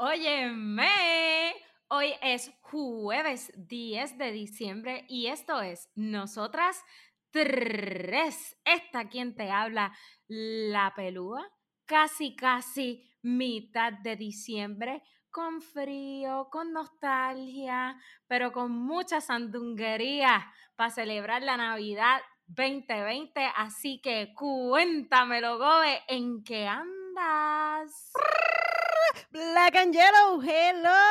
Óyeme, hoy es jueves 10 de diciembre y esto es Nosotras Tres. Esta quien te habla, la pelúa, casi casi mitad de diciembre, con frío, con nostalgia, pero con mucha sandunguería para celebrar la Navidad 2020. Así que cuéntamelo, Gobe, ¿en qué andas? Black and Yellow, hello.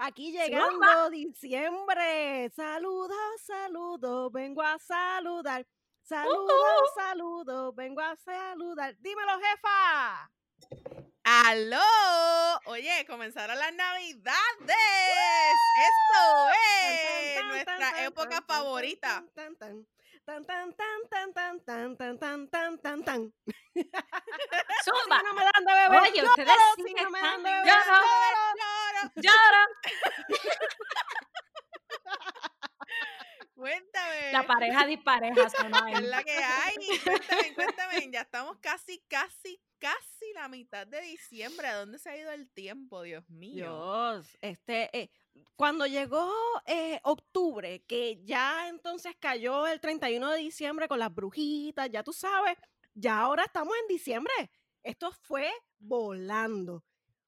Aquí llegando diciembre. Saludos, saludos, vengo a saludar. Saludos, saludos, vengo a saludar. Dímelo, jefa. ¡Aló! Oye, comenzaron las navidades. Esto es nuestra época favorita. Tan, tan, tan, tan, tan, tan, tan, tan, tan, tan, tan, tan, tan. Zumba. No me dan de beber, Oye, lloro, ustedes sí no me dan de están- beber, Lloro. lloro. ¡Llora! Cuéntame. La pareja dispareja sonó ¿Qué es la que hay? Cuéntame, cuéntame. Ya estamos casi, casi, casi la mitad de diciembre. ¿A dónde se ha ido el tiempo, Dios mío? Dios, este, eh, cuando llegó eh, octubre, que ya entonces cayó el 31 de diciembre con las brujitas, ya tú sabes, ya ahora estamos en diciembre. Esto fue volando,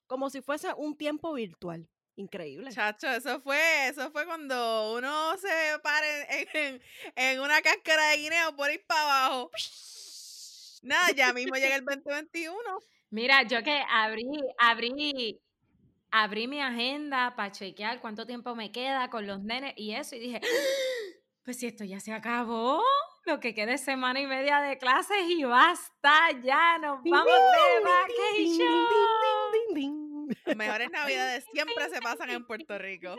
como si fuese un tiempo virtual. Increíble. Chacho, eso fue, eso fue cuando uno se para en, en- en una cáscara de guineo por ir para abajo. Nada, ya mismo llega el 2021. Mira, yo que abrí, abrí, abrí mi agenda para chequear cuánto tiempo me queda con los nenes y eso, y dije, pues si esto ya se acabó, lo que queda es semana y media de clases y basta, ya nos vamos de vacation. Las mejores navidades siempre se pasan en Puerto Rico.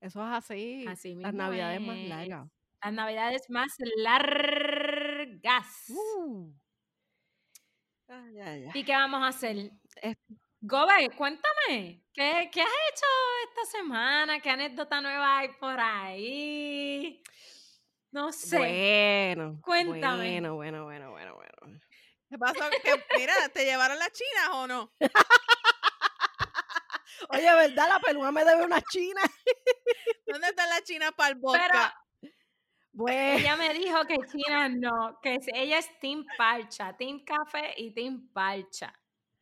Eso es así. Así las navidades más largas. Las navidades más largas. Uh. ¿Y qué vamos a hacer? Es- Gobe, cuéntame, ¿qué, ¿qué has hecho esta semana? ¿Qué anécdota nueva hay por ahí? No sé. Bueno, Cuéntame. Bueno, bueno, bueno, bueno, bueno. ¿Qué pasó? ¿Qué- mira, ¿te llevaron las chinas o no? Oye, ¿verdad? La pelúa me debe una china. ¿Dónde están las chinas para el Pero vodka? Bueno, ella me dijo que China no, que ella es Team Parcha, Team Café y Team Parcha.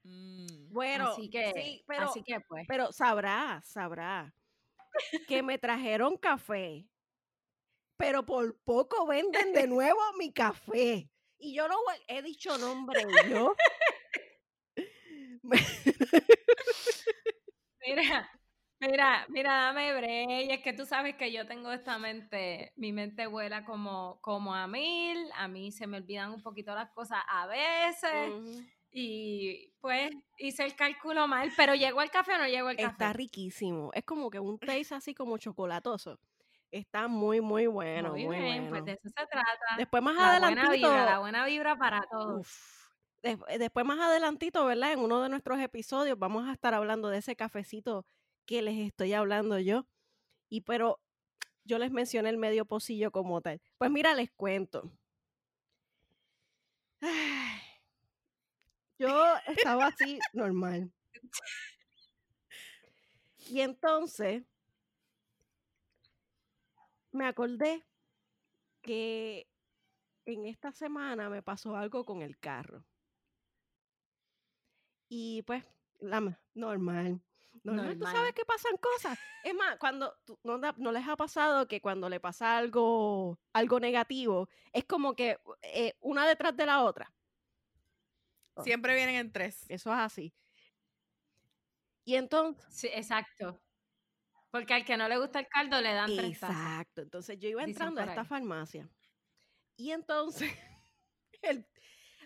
Mm. bueno, así que, sí, pero, así que pues. pero sabrá, sabrá que me trajeron café, pero por poco venden de nuevo mi café. Y yo no he dicho nombre yo. Mira, mira, mira, dame break. Es que tú sabes que yo tengo esta mente, mi mente vuela como, como a mil. A mí se me olvidan un poquito las cosas a veces. Y pues hice el cálculo mal, pero llegó el café o no llegó el café. Está riquísimo. Es como que un taste así como chocolatoso. Está muy, muy bueno, muy, Muy bien, bueno. pues de eso se trata. Después más La buena adelantito. vibra, la buena vibra para todos. Uf. Eh, después más adelantito, ¿verdad? En uno de nuestros episodios vamos a estar hablando de ese cafecito que les estoy hablando yo. Y pero yo les mencioné el medio pocillo como tal. Pues mira, les cuento. Ay, Yo estaba así normal. Y entonces me acordé que en esta semana me pasó algo con el carro. Y pues, la, ma- normal. Normal, tú sabes que pasan cosas. Es más, cuando no, no les ha pasado que cuando le pasa algo, algo negativo, es como que eh, una detrás de la otra. Siempre vienen en tres. Eso es así. Y entonces, Sí, exacto. Porque al que no le gusta el caldo le dan tres tazas. exacto. Entonces yo iba entrando a esta farmacia. Y entonces, el,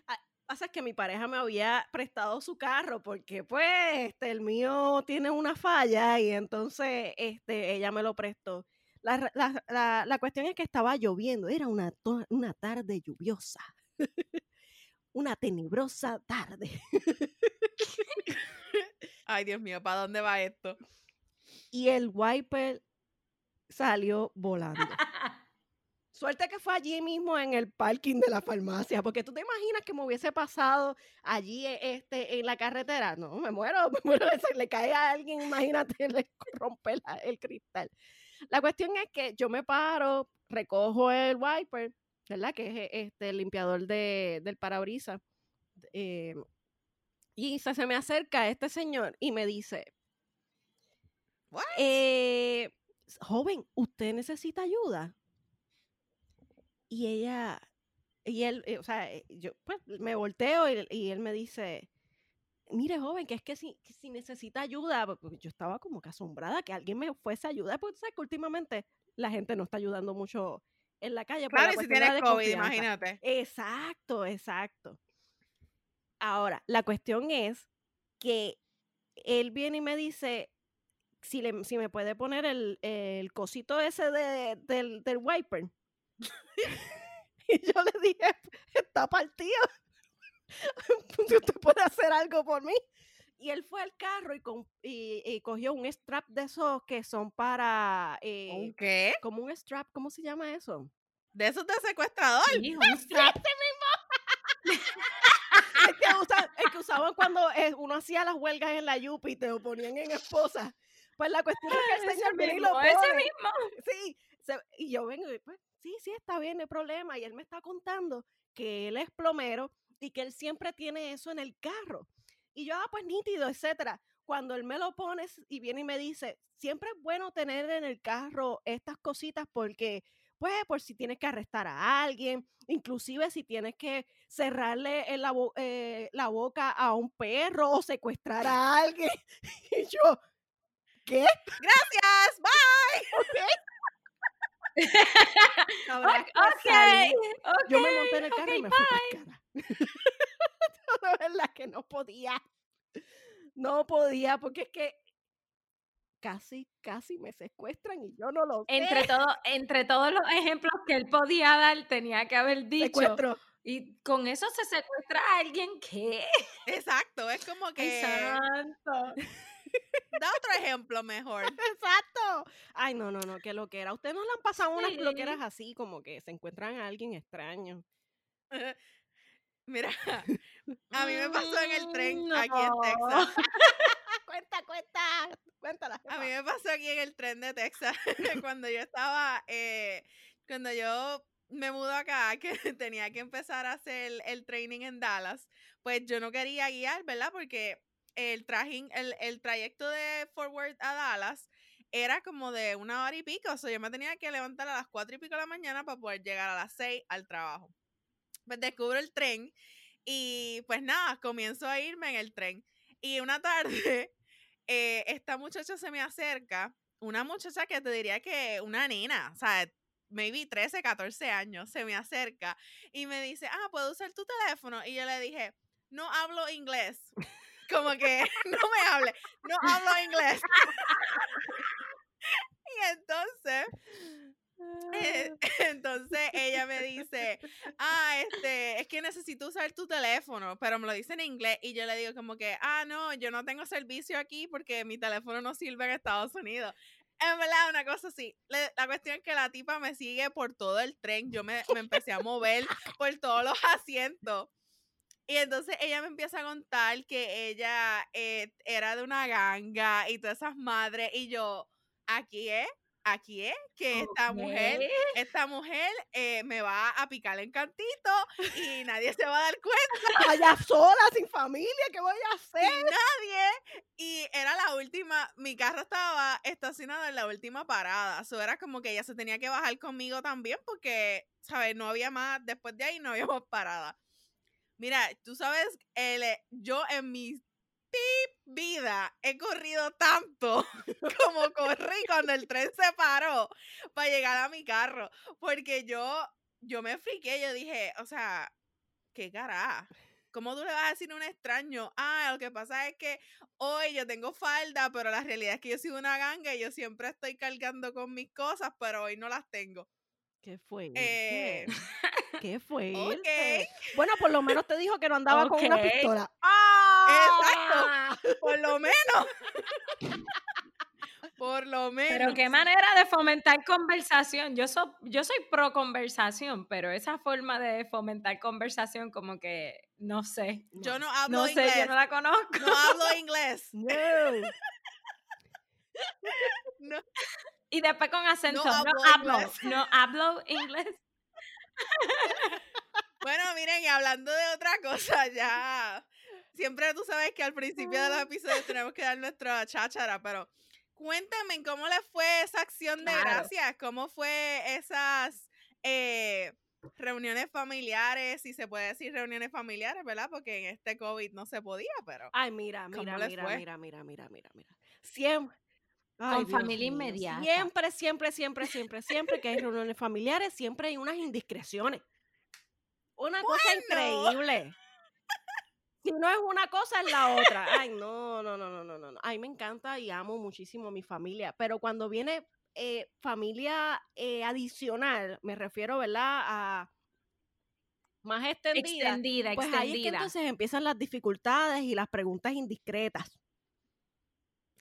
a- pasa que mi pareja me había prestado su carro porque pues este, el mío tiene una falla y entonces este, ella me lo prestó. La, la- la- la cuestión es que estaba lloviendo, era una, una tarde lluviosa, una tenebrosa tarde. Ay, Dios mío, ¿para dónde va esto? Y el wiper salió volando. Suerte que fue allí mismo en el parking de la farmacia, porque tú te imaginas que me hubiese pasado allí e- este, en la carretera. No, me muero, me muero, se le cae a alguien, imagínate, le rompe la- el cristal. La cuestión es que yo me paro, recojo el wiper, ¿verdad? Que es e- este, el limpiador de, del parabrisas. eh, y se, se me acerca este señor y me dice? Eh, joven, ¿usted necesita ayuda? Y ella, y él, eh, o sea, eh, yo pues me volteo y, y él me dice, mire joven, que es que si, que si necesita ayuda, pu- porque yo estaba como que asombrada que alguien me fuese a ayudar, porque tú sabes que últimamente la gente no está ayudando mucho en la calle. por la Claro, y si tienes COVID, imagínate. Exacto, exacto. Ahora, la cuestión es que él viene y me dice si, le, si me puede poner el, el cosito ese de, del, del wiper. y yo le dije, está partido. ¿Usted puede hacer algo por mí? Y él fue al carro y, con- y- y cogió un strap de esos que son para... eh, ¿Un qué? como un strap, ¿cómo se llama eso? ¿De esos de secuestrador? Sí, un strap. el que, usa- el que usaban cuando eh, uno hacía las huelgas en la Yupi y te lo ponían en esposa. Pues la cuestión es que el Ese señor y lo mismo, ese pone. mismo. Sí, se- y yo vengo y pues, sí, sí, está bien, no hay problema. Y él me está contando que él es plomero y que él siempre tiene eso en el carro. Y yo, ah, pues nítido, etcétera. Cuando él me lo pone y viene y me dice, siempre es bueno tener en el carro estas cositas porque, pues, por si tienes que arrestar a alguien, inclusive si tienes que cerrarle en la, bo- eh, la boca a un perro o secuestrar a alguien. Y yo, ¿qué? Gracias, bye. Habrá que Ok, salir. ok. Yo me monté en el carro y me fui para de verdad que no podía. No podía, porque es que casi, casi me secuestran y yo no lo sé. Entre, todo, entre todos los ejemplos que él podía dar, tenía que haber dicho. Secuestro. Y con eso se secuestra a alguien que. Exacto, es como que... santo. Da otro ejemplo mejor. Exacto. Ay, no, no, no, que lo que era. Ustedes no le han pasado unas Sí. bloqueras así, como que se encuentran a alguien extraño. Mira, a mí me pasó en el tren Mm, aquí en. Texas. cuenta, cuenta, cuéntala. A mí me pasó aquí en el tren de Texas cuando yo estaba, eh, cuando yo me mudo acá, que tenía que empezar a hacer el training en Dallas, pues yo no quería guiar, ¿verdad? Porque el, trajín, el, el trayecto de Forward a Dallas era como de una hora y pico, o sea, yo me tenía que levantar a las cuatro y pico de la mañana para poder llegar a las seis al trabajo. Pues descubro el tren y pues nada, comienzo a irme en el tren. Y una tarde, eh, esta muchacha se me acerca, una muchacha que te diría que una nena, o sea, maybe 13, 14 años, se me acerca y me dice, ah, ¿puedo usar tu teléfono? Y yo le dije, no hablo inglés. Como que no me hable, no hablo inglés. y entonces, eh, entonces ella me dice, ah, este, es que necesito usar tu teléfono, pero me lo dice en inglés y yo le digo como que, ah, no, yo no tengo servicio aquí porque mi teléfono no sirve en Estados Unidos. En verdad, una cosa así. Le- la cuestión es que la tipa me sigue por todo el tren. Yo me, me empecé a mover por todos los asientos. Y entonces ella me empieza a contar que ella eh, era de una ganga y todas esas madres. Y yo, aquí es, aquí es que esta mujer esta mujer eh, me va a picar en cantito y nadie se va a dar cuenta, Allá sola, sin familia, ¿qué voy a sin hacer? nadie. Y era la última, mi carro estaba estacionado en la última parada. Eso era como que ella se tenía que bajar conmigo también porque, ¿sabes? No había más, después de ahí no había más parada. Mira, tú sabes, el, eh, yo en mi vida he corrido tanto como corrí cuando el tren se paró para llegar a mi carro. Porque yo, yo me friqué, yo dije, o sea, qué cara. ¿Cómo tú le vas a decir a un extraño? Ah, lo que pasa es que hoy yo tengo falda, pero la realidad es que yo soy una ganga y yo siempre estoy cargando con mis cosas, pero hoy no las tengo. ¿Qué fue? Eh, ¿Qué fue? Bueno, por lo menos te dijo que no andaba con una pistola. Exacto. Por lo menos. Por lo menos. Pero qué manera de fomentar conversación. Yo, soy yo soy pro conversación, pero esa forma de fomentar conversación como que no sé. Yo no hablo no inglés. sé, yo no la conozco. No hablo inglés. No. No. Y después con acento, no, hablo no hablo inglés. Bueno, miren, y hablando de otra cosa, ya. Siempre tú sabes que al principio de los episodios tenemos que dar nuestra cháchara, pero cuéntame cómo le fue esa acción de Claro. gracias, cómo fue esas eh, reuniones familiares, si se puede decir reuniones familiares, ¿verdad? Porque en este COVID no se podía, pero Ay, mira, ¿Cómo mira, les mira, mira, mira, mira, mira, mira. Siempre. Con familia inmediata. Siempre, siempre, siempre, siempre, siempre que hay reuniones familiares, siempre hay unas indiscreciones. Una cosa increíble. Si no es una cosa, es la otra. Ay, no, no, no, no, no, no. Ay, me encanta y amo muchísimo a mi familia. Pero cuando viene eh, familia eh, adicional, me refiero, ¿verdad? A más extendida. Extendida, Pues ahí es que extendida. entonces empiezan las dificultades y las preguntas indiscretas.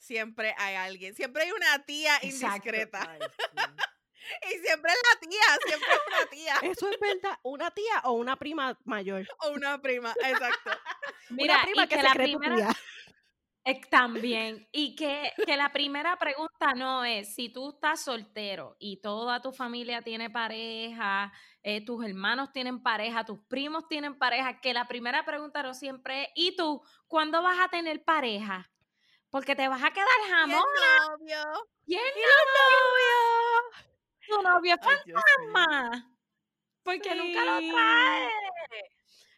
Siempre hay alguien, siempre hay una tía indiscreta. Y siempre es la tía, siempre es una tía ¿Eso es verdad? ¿Una tía o una prima mayor? o una prima, exacto. Mira, una prima y que, que se la cree tu primera tía. Eh, También. Y que, que la primera pregunta no es si tú estás soltero y toda tu familia tiene pareja, eh, tus hermanos tienen pareja, tus primos tienen pareja, que la primera pregunta no siempre es, ¿y tú cuándo vas a tener pareja? Porque te vas a quedar ¿Y el jamón. novio? ¿Quién novio? Tu novio es Ay, fantasma. Porque nunca lo trae.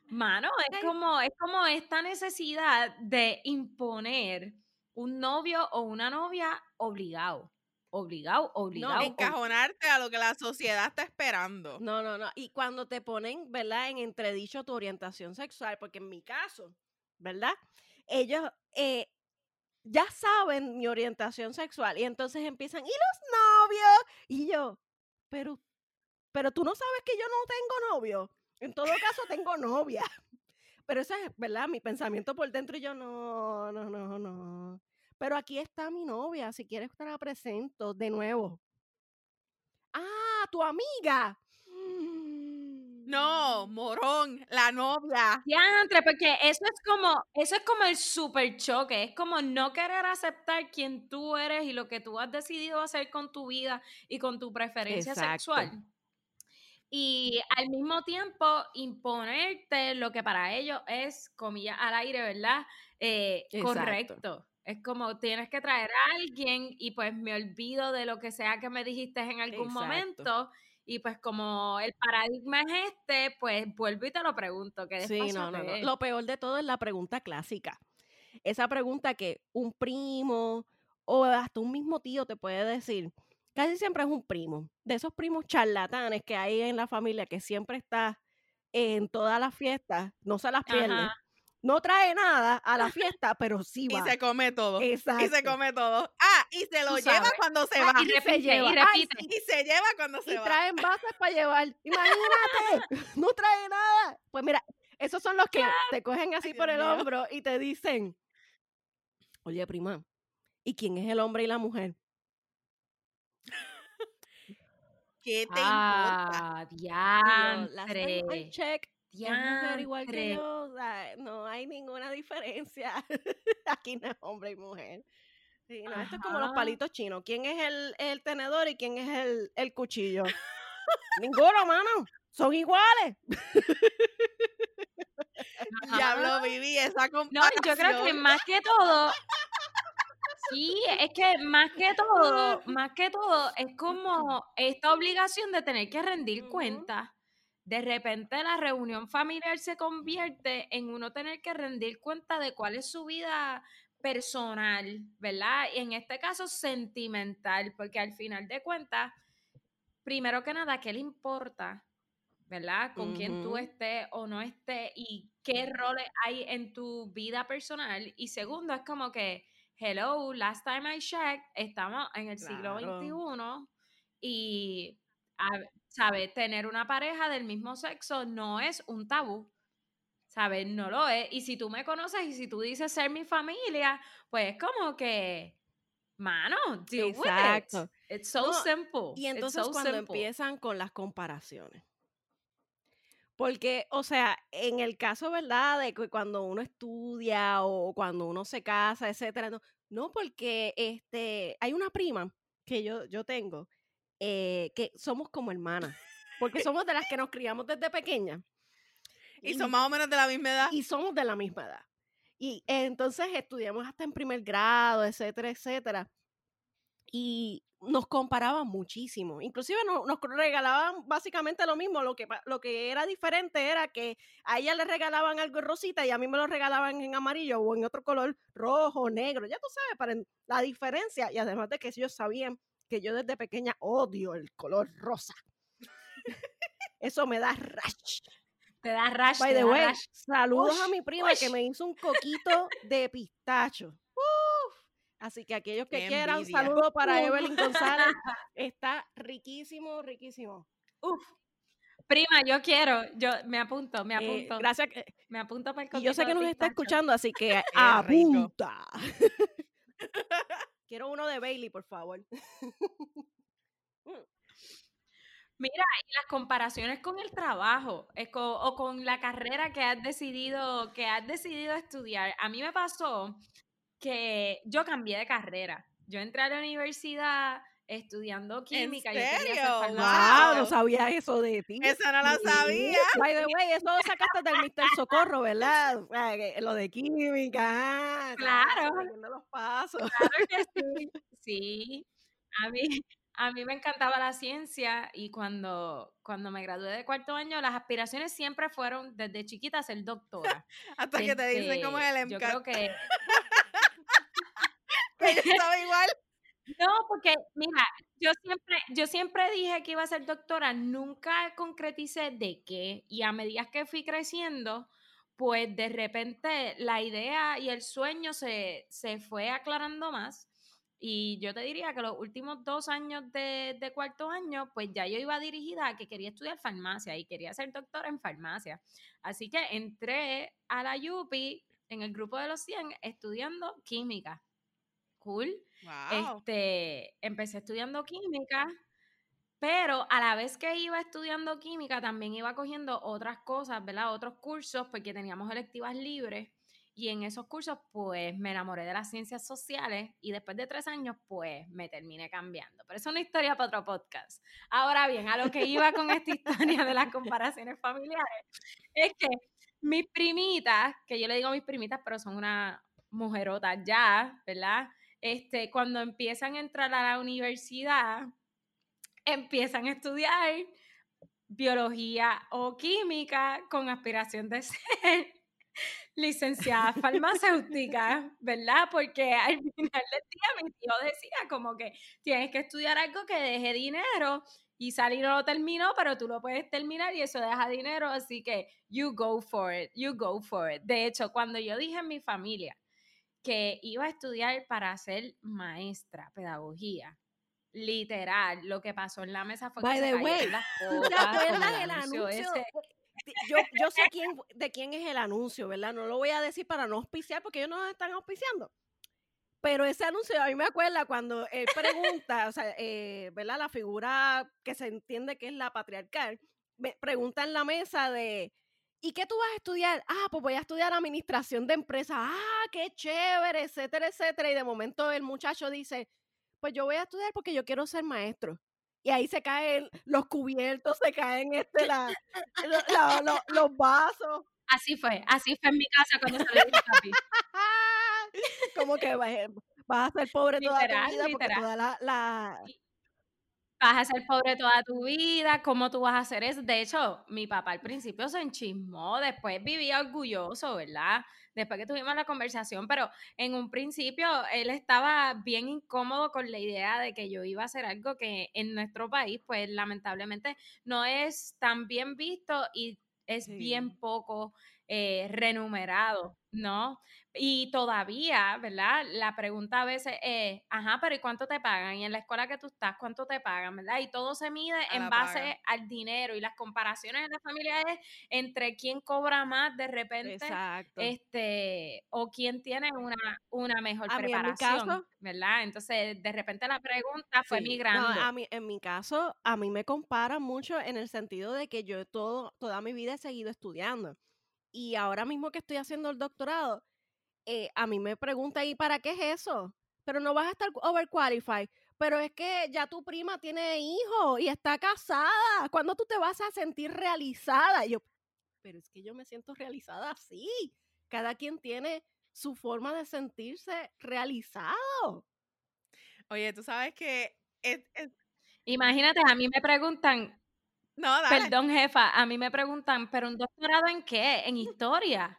Mano, es como, es como esta necesidad de imponer un novio o una novia obligado. Obligado, obligado. ob- Encajonarte a lo que la sociedad está esperando. No, no, no. Y cuando te ponen, ¿verdad? En entredicho tu orientación sexual, porque en mi caso, ¿verdad? Ellos eh, ya saben mi orientación sexual y entonces empiezan, ¿y los novios? Y yo, pero, pero tú no sabes que yo no tengo novio. En todo caso, tengo novia. Pero ese es, ¿verdad? Mi pensamiento por dentro y yo, no, no, no, no. Pero aquí está mi novia, si quieres te la presento de nuevo. Ah, tu amiga. Mm. No, morón, la novia. Diantre, porque eso es como, eso es como el super choque, es como no querer aceptar quién tú eres y lo que tú has decidido hacer con tu vida y con tu preferencia Exacto. sexual. Y al mismo tiempo imponerte lo que para ellos es, comillas al aire, ¿verdad? Eh, correcto. Es como tienes que traer a alguien y pues me olvido de lo que sea que me dijiste en algún Exacto. momento. Y pues como el paradigma es este, pues vuelvo y te lo pregunto. Que Sí, no, no, no. Lo peor de todo es la pregunta clásica. Esa pregunta que un primo o hasta un mismo tío te puede decir. Casi siempre es un primo. De esos primos charlatanes que hay en la familia que siempre está en todas las fiestas, no se las pierde. Ajá. No trae nada a la fiesta, pero sí Y va. se come todo. Exacto. Y se come todo. Ah, y se lo lleva cuando se Ah, va. Y se repite, lleva. y Ay, repite. sí. Y se lleva cuando se y va. traen bases para llevar. Imagínate, no trae nada. Pues mira, esos son los que te cogen así Ay, por el hombro y te dicen, oye, prima, ¿y quién es el hombre y la mujer? ¿Qué te importa? Ah, Y yo, "Last time I diantre. check, es mujer igual que Diantre. yo, o sea, no hay ninguna diferencia. Aquí no es hombre y mujer. Sí, no, esto es como los palitos chinos. ¿Quién es el, el tenedor y quién es el, el cuchillo? Ninguno, mano. Son iguales. Diablo, Vivi, esa No, comparación. yo creo que más que todo, sí, es que más que todo, más que todo, es como esta obligación de tener que rendir Ujú. cuentas. De repente la reunión familiar se convierte en uno tener que rendir cuenta de cuál es su vida personal, ¿verdad? Y en este caso sentimental, porque al final de cuentas, primero que nada, ¿qué le importa? ¿Verdad? Con quién tú estés o no estés y qué roles hay en tu vida personal. Y segundo, es como que, hello, last time I checked, estamos en el siglo. XXI y, ¿sabes? Tener una pareja del mismo sexo no es un tabú. ¿Sabes? No lo es. Y si tú me conoces y si tú dices ser mi familia, pues es como que Mano, deal Exacto. with it. It's so No, simple. Y entonces so cuando simple. empiezan con las comparaciones. Porque, o sea, en el caso, ¿verdad? De que cuando uno estudia o cuando uno se casa, etcétera, no, no porque este, hay una prima que yo, yo tengo, eh, que somos como hermanas, porque somos de las que nos criamos desde pequeñas. Y son más o menos de la misma edad. y somos de la misma edad. Y entonces estudiamos hasta en primer grado, etcétera, etcétera. Y nos comparaban muchísimo. Inclusive no- nos regalaban básicamente lo mismo. Lo que, lo que era diferente era que a ella le regalaban algo en rosita y a mí me lo regalaban en amarillo o en otro color rojo, negro. Ya tú sabes, para la diferencia. Y además de que ellos sabían que yo desde pequeña odio el color rosa. Eso me da rash. Te da rash, By the way, rash. saludos a mi prima que me hizo un coquito de pistacho. Uf. Así que aquellos que Qué quieran, envidia. saludos para Uh. Evelyn González. Está riquísimo, riquísimo. Uf. Prima, yo quiero, yo me apunto, me Eh, apunto, gracias. que- me apunto para el Y yo sé coquito que nos está escuchando, así que apunta. Quiero uno de Bailey, por favor. Mira, y las comparaciones con el trabajo es co- o con la carrera que has decidido, que has decidido estudiar. A mí me pasó que yo cambié de carrera. Yo entré a la universidad estudiando química. Yo quería hacer serio? Wow, no sabía eso de ti. Esa no la Sí. sabía. By the way, eso lo sacaste del Mr. Socorro, ¿verdad? O sea, que lo de química. ah, Claro. siguiendo los pasos. Claro que sí. Sí. A mí, a mí me encantaba la ciencia y cuando, cuando me gradué de cuarto año, las aspiraciones siempre fueron desde chiquita ser doctora. Hasta que te dicen cómo es Este, el Yo MCAT. creo que que yo estaba igual. No, porque mira, yo siempre, yo siempre dije que iba a ser doctora, nunca concreticé de qué. Y a medida que fui creciendo, pues de repente la idea y el sueño se, se fue aclarando más. Y yo te diría que los últimos dos años de, de cuarto año, pues ya yo iba dirigida a que quería estudiar farmacia y quería ser doctora en farmacia. Así que entré a la UPI en el grupo de los 100 estudiando química. Cool. Wow. Este, empecé estudiando química, pero a la vez que iba estudiando química, también iba cogiendo otras cosas, ¿verdad? Otros cursos, porque teníamos electivas libres. Y en esos cursos, pues, me enamoré de las ciencias sociales y después de tres años, pues, me terminé cambiando. Pero es una historia para otro podcast. Ahora bien, a lo que iba con esta historia de las comparaciones familiares, es que mis primitas, que yo le digo mis primitas, pero son una mujerota ya, ¿verdad? Este, cuando empiezan a entrar a la universidad, empiezan a estudiar biología o química con aspiración de ser licenciada farmacéutica, ¿verdad? Porque al final del día mi tío decía como que tienes que estudiar algo que deje dinero y salir no lo terminó, pero tú lo puedes terminar y eso deja dinero, así que you go for it, you go for it. De hecho, cuando yo dije en mi familia que iba a estudiar para ser maestra, pedagogía, literal, lo que pasó en la mesa fue By que the se way, las ¿Tú te acuerdas el anuncio ese. Eh, Yo, yo sé quién, de quién es el anuncio, ¿verdad? No lo voy a decir para no auspiciar porque ellos no nos están auspiciando. Pero ese anuncio a mí me acuerda cuando él pregunta, o sea, eh, ¿verdad? La figura que se entiende que es la patriarcal, me pregunta en la mesa de, ¿y qué tú vas a estudiar? Ah, pues voy a estudiar administración de empresas. Ah, qué chévere, etcétera, etcétera. Y de momento el muchacho dice, pues yo voy a estudiar porque yo quiero ser maestro. Y ahí se caen los cubiertos, se caen este, la, lo- la- lo- los vasos. Así fue, así fue en mi casa cuando salí de papi. Como que vas, vas a ser pobre toda tu vida porque toda la- Vas a ser pobre toda tu vida, ¿cómo tú vas a hacer eso? De hecho, mi papá al principio se enchismó, después vivía orgulloso, ¿verdad? Después que tuvimos la conversación, pero en un principio él estaba bien incómodo con la idea de que yo iba a hacer algo que en nuestro país, pues lamentablemente no es tan bien visto y es Sí. bien poco eh, remunerado, ¿no? Y todavía, ¿verdad? La pregunta a veces es, ajá, pero ¿y cuánto te pagan? Y en la escuela que tú estás, ¿cuánto te pagan? ¿Verdad? Y todo se mide en base al dinero y las comparaciones en la familia es entre quién cobra más de repente, Exacto. este, o quién tiene una, una mejor preparación, ¿verdad? Entonces, de repente la pregunta fue migrando. a mí, en mi caso, a mí me comparan mucho en el sentido de que yo todo, toda mi vida he seguido estudiando. Y ahora mismo que estoy haciendo el doctorado, eh, a mí me pregunta, ¿y para qué es eso? Pero no vas a estar overqualified. Pero es que ya tu prima tiene hijo y está casada. ¿Cuándo tú te vas a sentir realizada? Y yo, pero es que yo me siento realizada así. Cada quien tiene su forma de sentirse realizado. Oye, tú sabes que... Imagínate, a mí me preguntan, no, dale. Perdón, jefa, a mí me preguntan, ¿pero un doctorado en qué? En historia.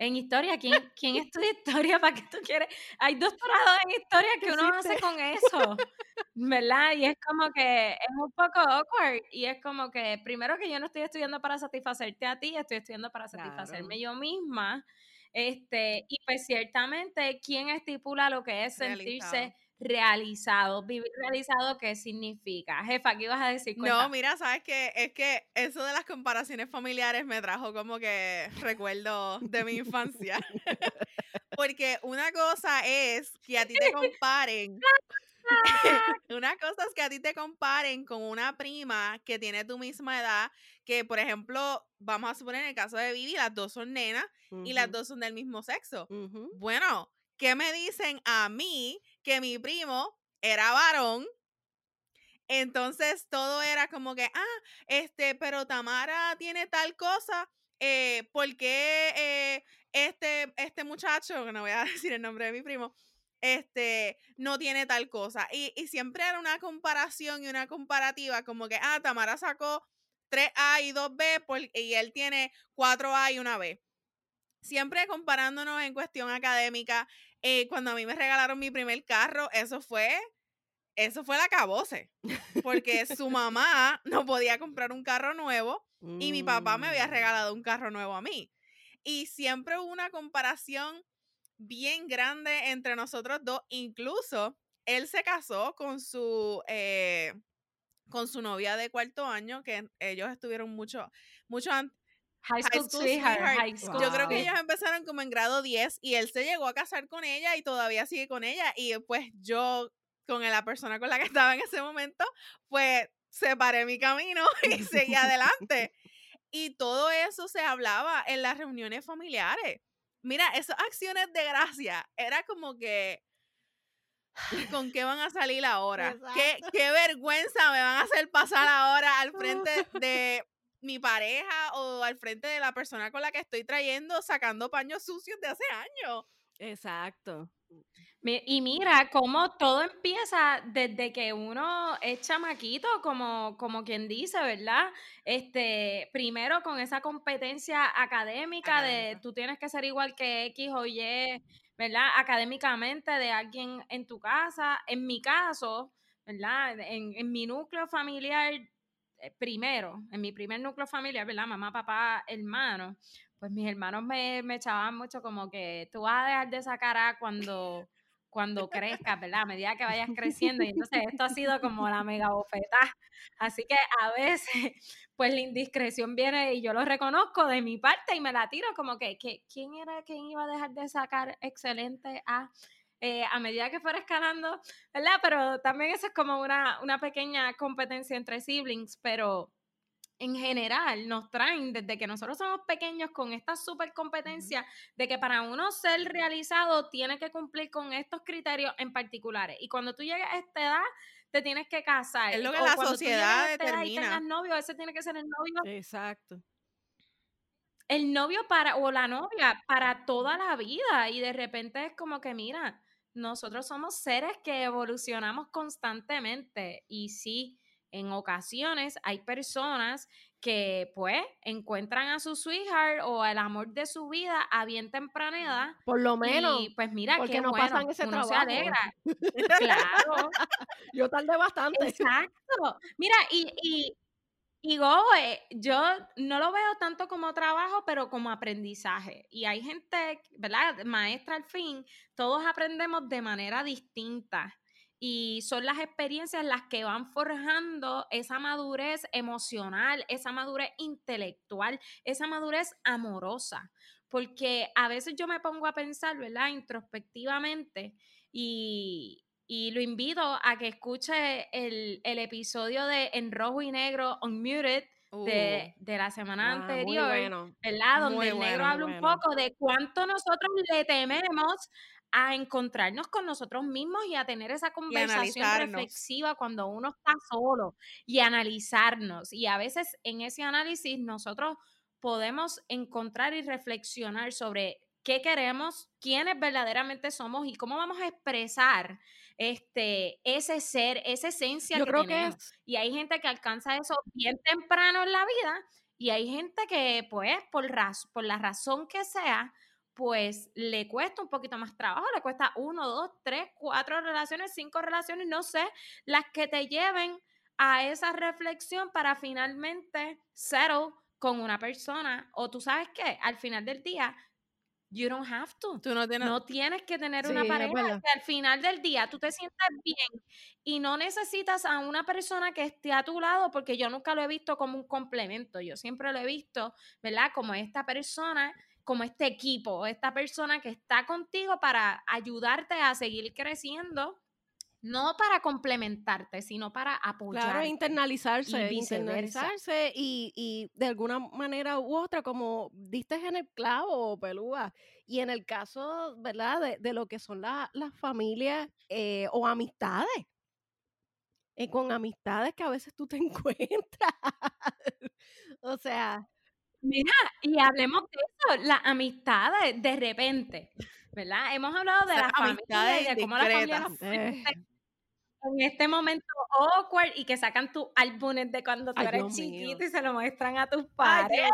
En historia, ¿quién, quién estudia historia? ¿Para qué tú quieres? Hay doctorados en historia que uno hace con eso, ¿verdad? Y es como que es un poco awkward. Y es como que, primero que yo no estoy estudiando para satisfacerte a ti, estoy estudiando para satisfacerme yo misma. Este, y pues ciertamente, ¿quién estipula lo que es sentirse realizado. Vivir realizado, ¿qué significa? Jefa, ¿qué ibas a decir? No, mira, sabes que es que eso de las comparaciones familiares me trajo como que recuerdo de mi infancia. Porque una cosa es que a ti te comparen. una cosa es que a ti te comparen con una prima que tiene tu misma edad, que por ejemplo, vamos a suponer en el caso de Vivi, las dos son nenas y las dos son del mismo sexo. Bueno, ¿qué me dicen a mí que mi primo era varón. Entonces todo era como que, ah, este, pero Tamara tiene tal cosa, eh, ¿por qué eh, este, este muchacho, no voy a decir el nombre de mi primo, este, no tiene tal cosa? Y, siempre era una comparación y una comparativa, como que, ah, Tamara sacó 3A y 2B y él tiene 4A y una B. Siempre comparándonos en cuestión académica eh, cuando a mí me regalaron mi primer carro, eso fue, eso fue la cabose, porque su mamá no podía comprar un carro nuevo y mi papá me había mm. regalado un carro nuevo a mí. Y siempre hubo una comparación bien grande entre nosotros dos, incluso él se casó con su, eh, con su novia de cuarto año, que ellos estuvieron mucho, mucho antes High School, High school. Yo creo que ellos empezaron como en grado 10 y él se llegó a casar con ella y todavía sigue con ella. Y pues yo, con la persona con la que estaba en ese momento, pues separé mi camino y seguí adelante. Y todo eso se hablaba en las reuniones familiares. Mira, esas acciones de gracia, era como que, ¿con qué van a salir ahora? ¿Qué, ¿Qué, vergüenza me van a hacer pasar ahora al frente de mi pareja o al frente de la persona con la que estoy trayendo sacando paños sucios de hace años. Exacto. Y mira cómo todo empieza desde que uno es chamaquito, como, como quien dice, ¿verdad? Este, primero con esa competencia académica, de tú tienes que ser igual que X o Y, ¿verdad? Académicamente de alguien en tu casa. En mi caso, ¿verdad? En, en mi núcleo familiar, primero, en mi primer núcleo familiar, ¿verdad? Mamá, papá, hermano, pues mis hermanos me, me echaban mucho como que tú vas a dejar de esa cara cuando, cuando crezcas, ¿verdad? A medida que vayas creciendo. Y entonces esto ha sido como la mega bofeta. Así que a veces, pues la indiscreción viene y yo lo reconozco de mi parte y me la tiro como que, que ¿quién era quien iba a dejar de sacar excelente a eh, a medida que fuera escalando, ¿verdad? Pero también eso es como una, una pequeña competencia entre siblings, pero en general nos traen desde que nosotros somos pequeños con esta super competencia de que para uno ser realizado tiene que cumplir con estos criterios en particulares. Y cuando tú llegas a esta edad, te tienes que casar. Es lo que la sociedad determina. Y novio, ese tiene que ser el novio. Exacto. El novio para, o la novia para toda la vida. Y de repente es como que, mira, nosotros somos seres que evolucionamos constantemente y sí, en ocasiones hay personas que pues encuentran a su sweetheart o el amor de su vida a bien temprana edad. Por lo menos. Y pues mira, porque no pasan ese uno trabajo. se alegra. claro. Yo tardé bastante. Exacto. Mira, y, y Y go, eh, yo no lo veo tanto como trabajo, pero como aprendizaje. Y hay gente, ¿verdad? Maestra al fin, todos aprendemos de manera distinta. Y son las experiencias las que van forjando esa madurez emocional, esa madurez intelectual, esa madurez amorosa. Porque a veces yo me pongo a pensar, ¿verdad? Introspectivamente y, y lo invito a que escuche el, episodio de En Rojo y Negro Unmuted de, uh. de la semana ah, anterior, ¿verdad? Donde el negro habla un poco de cuánto nosotros le tememos a encontrarnos con nosotros mismos y a tener esa conversación reflexiva cuando uno está solo y analizarnos. Y a veces en ese análisis nosotros podemos encontrar y reflexionar sobre qué queremos, quiénes verdaderamente somos y cómo vamos a expresar este, ese ser, esa esencia Yo que creo tenemos. Que Y hay gente que alcanza eso bien temprano en la vida y hay gente que, pues, por, por la razón que sea, pues le cuesta un poquito más trabajo, le cuesta uno, dos, tres, cuatro relaciones, cinco relaciones, no sé, las que te lleven a esa reflexión para finalmente settle con una persona. O tú sabes qué, al final del día, You don't have to. Tú no, tienes... no tienes que tener una pareja. al final del día tú te sientas bien y no necesitas a una persona que esté a tu lado porque yo nunca lo he visto como un complemento. Yo siempre lo he visto, ¿verdad? Como esta persona, como este equipo, esta persona que está contigo para ayudarte a seguir creciendo no para complementarte, sino para apoyar. Claro, internalizarse, y internalizarse y, y, de alguna manera u otra, como diste en el clavo, pelúa. Y en el caso, ¿verdad?, de, de lo que son las familias eh, o amistades. Eh, con amistades que a veces tú te encuentras. o sea. Mira, y hablemos de eso, las amistades de repente, ¿verdad? Hemos hablado de las amistades y de cómo las familias en este momento awkward y que sacan tus álbumes de cuando tú eres chiquito y se lo muestran a tus padres.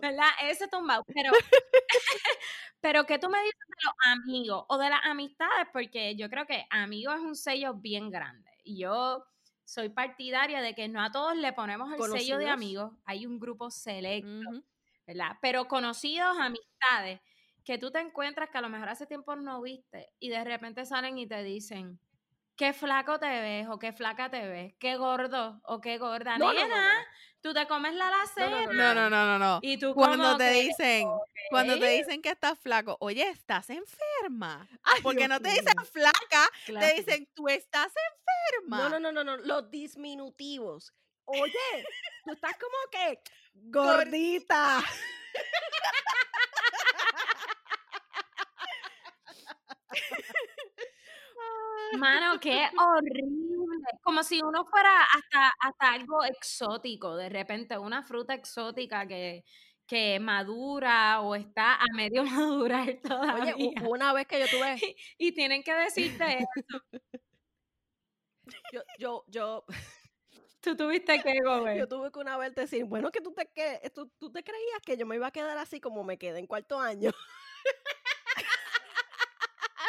¿Verdad? Ese tumbado. Pero, pero ¿qué tú me dices de los amigos o de las amistades? Porque yo creo que amigos es un sello bien grande. Y yo soy partidaria de que no a todos le ponemos el sello de amigos. Hay un grupo selecto, ¿verdad? Pero conocidos, amistades, que tú te encuentras que a lo mejor hace tiempo no viste y de repente salen y te dicen qué flaco te ves o qué flaca te ves, qué gordo o qué gorda. Nena, tú te comes la. No, no, no, no, no. Y tú cuando te dicen, cuando te dicen que estás flaco, oye, estás enferma. Porque no te dicen flaca, te dicen tú estás enferma. No, no, no, no, no, los disminutivos. Oye, tú estás como que gordita. Mano, qué horrible. Como si uno fuera hasta, hasta algo exótico, de repente, una fruta exótica que, que madura o está a medio madurar todavía. Oye, una vez que yo tuve. Y, tienen que decirte eso. Yo, yo, yo. Tú tuviste que gober. Yo tuve que una vez decir, bueno, que tú te, que, tú, tú te creías que yo me iba a quedar así como me quedé en cuarto año.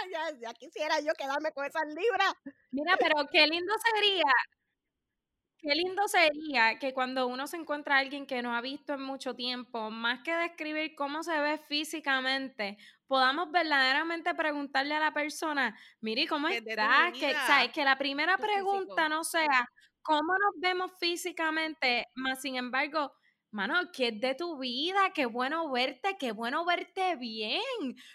ya, quisiera yo quedarme con esas libras. Mira, pero qué lindo sería, qué lindo sería que cuando uno se encuentra a alguien que no ha visto en mucho tiempo, más que describir cómo se ve físicamente, podamos verdaderamente preguntarle a la persona, mire, ¿cómo estás? Que, ¿sabes? que la primera pregunta no sea, ¿cómo nos vemos físicamente? Más sin embargo, mano, ¿qué es de tu vida? Qué bueno verte, qué bueno verte bien.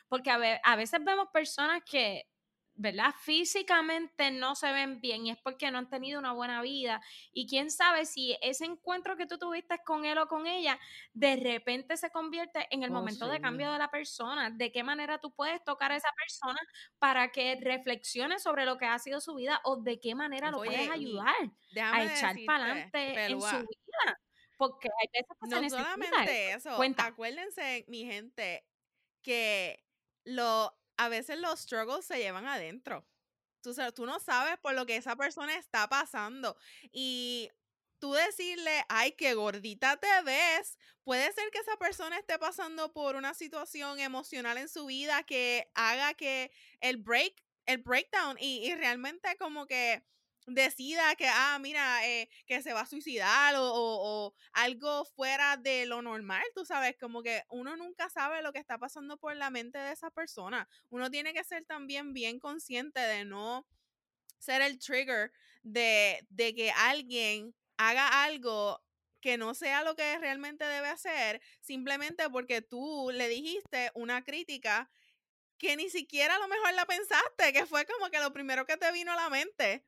Porque a, veces vemos personas que, ¿verdad? Físicamente no se ven bien y es porque no han tenido una buena vida. Y quién sabe si ese encuentro que tú tuviste con él o con ella, de repente se convierte en el oh, momento de cambio de la persona. ¿De qué manera tú puedes tocar a esa persona para que reflexione sobre lo que ha sido su vida o de qué manera lo puedes ayudar a echar para adelante en su vida? Porque hay veces que no solamente eso. Cuenta. Acuérdense, mi gente, que lo, a veces los struggles se llevan adentro. Tú, tú no sabes por lo que esa persona está pasando. Y tú decirle, ay, qué gordita te ves, puede ser que esa persona esté pasando por una situación emocional en su vida que haga que el break, el breakdown y, y realmente como que decida que, ah, mira, eh, que se va a suicidar o, o, algo fuera de lo normal, tú sabes, como que uno nunca sabe lo que está pasando por la mente de esa persona. Uno tiene que ser también bien consciente de no ser el trigger de, de que alguien haga algo que no sea lo que realmente debe hacer, simplemente porque tú le dijiste una crítica que ni siquiera a lo mejor la pensaste, que fue como que lo primero que te vino a la mente.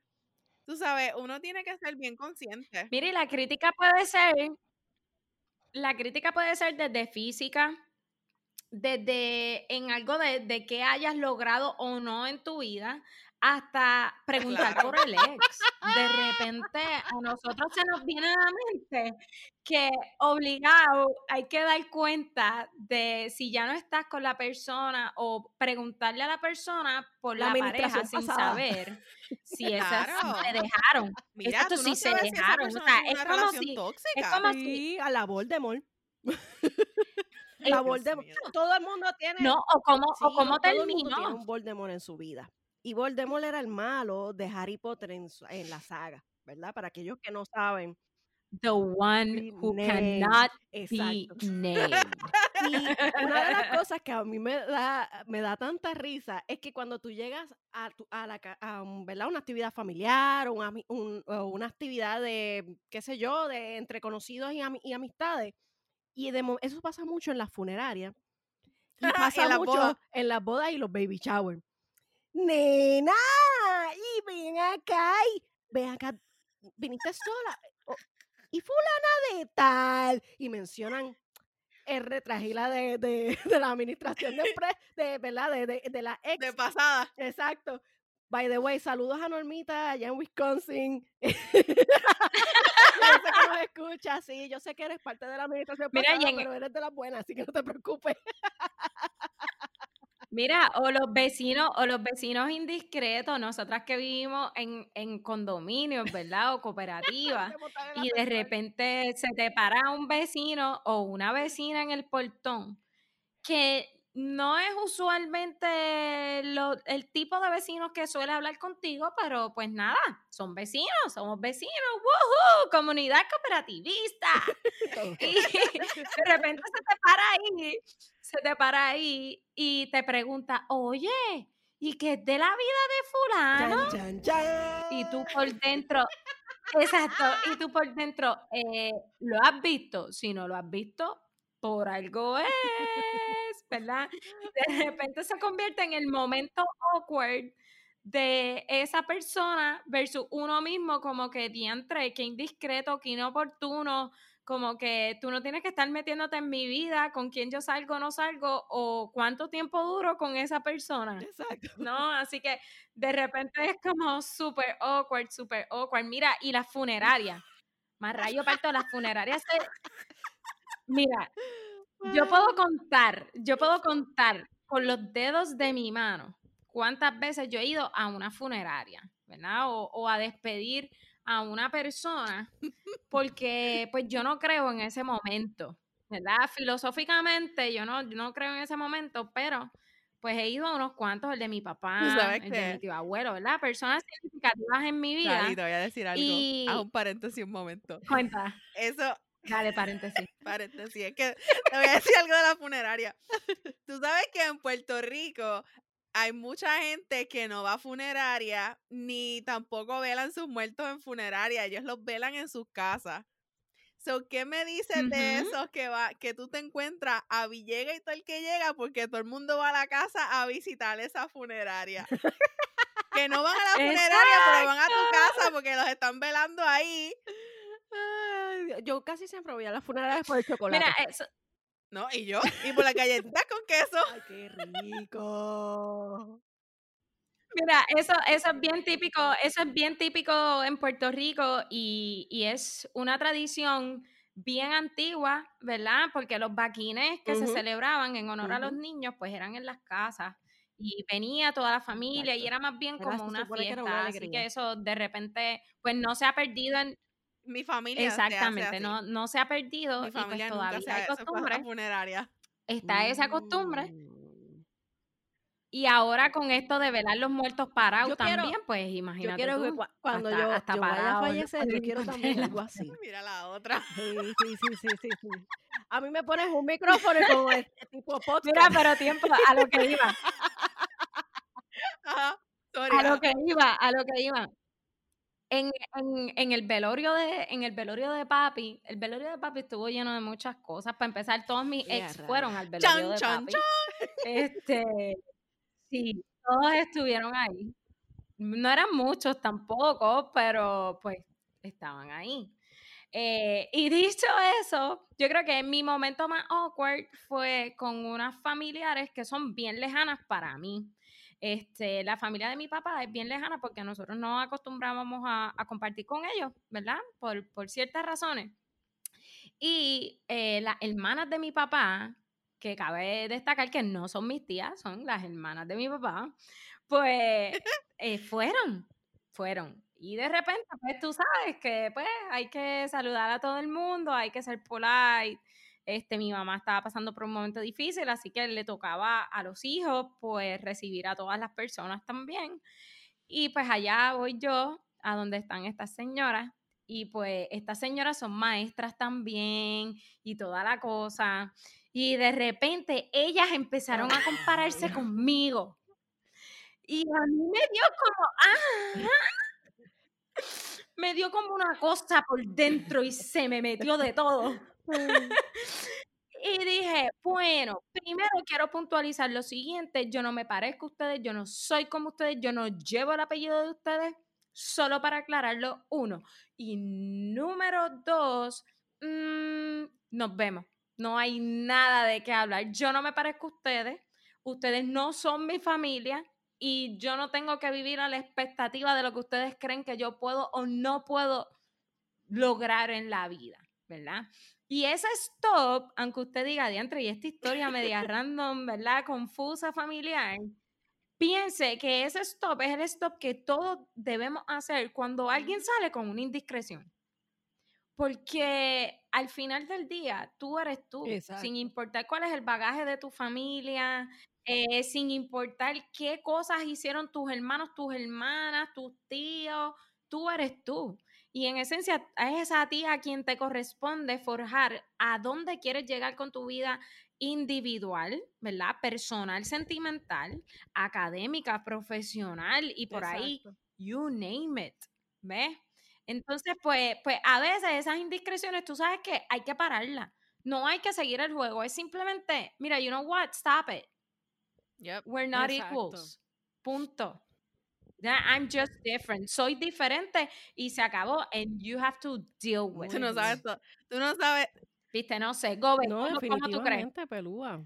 Tú sabes, uno tiene que ser bien consciente. Mire, la crítica puede ser, la crítica puede ser desde física, desde en algo de, de que hayas logrado o no en tu vida, hasta preguntar por el ex. De repente a nosotros se nos viene a la mente que obligado hay que dar cuenta de si ya no estás con la persona o preguntarle a la persona por la, pareja sin saber si esas se dejaron. Mira, Esto sí se dejaron. o sea, es como, si, es como si a la Voldemort. la Voldemort. Todo el mundo tiene. No, o cómo, o cómo terminó. tiene un Voldemort en su vida. Y Voldemort era el malo de Harry Potter en, la saga, ¿verdad? Para aquellos que no saben. The one who cannot be named. Y una de las cosas que a mí me da, me da tanta risa es que cuando tú llegas a, a, la, a ¿verdad? una actividad familiar o, una actividad de, qué sé yo, de entre conocidos y, y amistades, y de, eso pasa mucho en las funerarias. Y pasa mucho en las bodas y los baby showers nena, y ven acá, y ven acá, viniste sola, y fulana de tal, y mencionan el retragila de, de, de la administración de, de, ¿verdad? De, de, la ex. De pasada. Exacto. By the way, saludos a Normita allá en Wisconsin. yo sé que nos escucha, sí, yo sé que eres parte de la administración Mira, pasada, pero eres de las buenas, así que no te preocupes. Mira, o los vecinos, o los vecinos indiscretos, nosotras que vivimos en, en condominios, ¿verdad? O cooperativas, y de repente se te para un vecino o una vecina en el portón que no es usualmente el tipo de vecinos que suele hablar contigo, pero pues nada, son vecinos, somos vecinos, ¡woohoo! Comunidad cooperativista. y de repente se te para ahí, se te para ahí y te pregunta, oye, ¿y qué es de la vida de fulano? Y tú por dentro, exacto, y tú por dentro, eh, ¿lo has visto? Si no lo has visto, por algo es, ¿verdad? De repente se convierte en el momento awkward de esa persona versus uno mismo, como que diantre, qué indiscreto, qué inoportuno, como que tú no tienes que estar metiéndote en mi vida, con quién yo salgo o no salgo, o cuánto tiempo duro con esa persona. Exacto. ¿No? Así que de repente es como súper awkward, súper awkward. Mira, y la funeraria. Más rayo parto, las funerarias se, Mira, yo puedo contar, yo puedo contar con los dedos de mi mano cuántas veces yo he ido a una funeraria, ¿verdad? O, a despedir a una persona, porque pues yo no creo en ese momento, ¿verdad? Filosóficamente yo no, no creo en ese momento, pero pues he ido a unos cuantos, el de mi papá, el de mi tío abuelo, ¿verdad? Personas significativas en mi vida. te voy a decir algo. Y... Haz un paréntesis un momento. Cuenta. Eso, Dale, paréntesis. paréntesis. Es que te voy a decir algo de la funeraria. Tú sabes que en Puerto Rico hay mucha gente que no va a funeraria ni tampoco velan sus muertos en funeraria. Ellos los velan en sus casas. So, ¿Qué me dices de esos que va, que tú te encuentras a Villega y todo el que llega porque todo el mundo va a la casa a visitar esa funeraria? que no van a la funeraria, pero van a tu casa porque los están velando ahí yo casi siempre voy a las funerarias por el chocolate. Mira, eso. No, y yo, y por la galletita con queso. Ay, qué rico. Mira, eso, eso es bien típico, eso es bien típico en Puerto Rico y, y es una tradición bien antigua, ¿verdad? Porque los vaquines que se celebraban en honor a los niños, pues eran en las casas y venía toda la familia y era más bien como una fiesta, así que eso de repente, pues no se ha perdido en, mi familia exactamente no no se ha perdido mi pues familia hay costumbre funeraria está esa costumbre mm. Y ahora con esto de velar los muertos parados quiero- también, pues imagínate Yo quiero que tú, cuando hasta- yo, hasta yo vaya a parado, fallecer, yo quiero también algo así. Mira la otra. Sí, sí, sí, sí, sí, sí. A mí me pones un micrófono y con este tipo podcast. Mira, pero tiempo, a lo que iba, Ajá. Sorry, a lo que iba, a lo que iba. En, en, en el velorio de, en el velorio de papi, el velorio de papi estuvo lleno de muchas cosas. Para empezar, todos mis ex fueron al velorio Chan, de chan, papi. Este, sí, todos estuvieron ahí. No eran muchos tampoco, pero pues estaban ahí. Eh, y dicho eso, yo creo que mi momento más awkward fue con unas familiares que son bien lejanas para mí. Este, la familia de mi papá es bien lejana porque nosotros no acostumbrábamos a, a compartir con ellos, ¿verdad? Por, por ciertas razones. Y eh, las hermanas de mi papá, que cabe destacar que no son mis tías, son las hermanas de mi papá, pues eh, fueron, fueron. Y de repente, pues tú sabes que pues hay que saludar a todo el mundo, hay que ser polite. Este, mi mamá estaba pasando por un momento difícil, así que le tocaba a los hijos, pues, recibir a todas las personas también. Y pues allá voy yo, a donde están estas señoras, y pues estas señoras son maestras también, y toda la cosa. Y de repente ellas empezaron a compararse conmigo. Y a mí me dio como, ah, me dio como una cosa por dentro y se me metió de todo. Y dije, bueno, primero quiero puntualizar lo siguiente, yo no me parezco a ustedes, yo no soy como ustedes, yo no llevo el apellido de ustedes, solo para aclararlo, uno. Y número dos, mm, nos vemos, no hay nada de qué hablar, yo no me parezco a ustedes, ustedes no son mi familia y yo no tengo que vivir a la expectativa de lo que ustedes creen que yo puedo o no puedo lograr en la vida, ¿verdad? Y ese stop, aunque usted diga, diantre, y esta historia media random, ¿verdad? Confusa, familiar, piense que ese stop es el stop que todos debemos hacer cuando alguien sale con una indiscreción. Porque al final del día, tú eres tú, Exacto. sin importar cuál es el bagaje de tu familia, eh, sin importar qué cosas hicieron tus hermanos, tus hermanas, tus tíos, tú eres tú. Y en esencia es a ti a quien te corresponde forjar a dónde quieres llegar con tu vida individual, ¿verdad? Personal, sentimental, académica, profesional y por ahí, you name it, ¿ves? Entonces, pues, pues a veces esas indiscreciones, tú sabes que hay que pararlas. No hay que seguir el juego, es simplemente, mira, you know what, stop it. Yep. We're not Exacto. equals. Punto. I'm just different. Soy diferente y se acabó. And you have to deal with Tú no sabes Tú no sabes. Viste, no sé. Gobe, No, ¿cómo, cómo tú crees? definitivamente pelúa.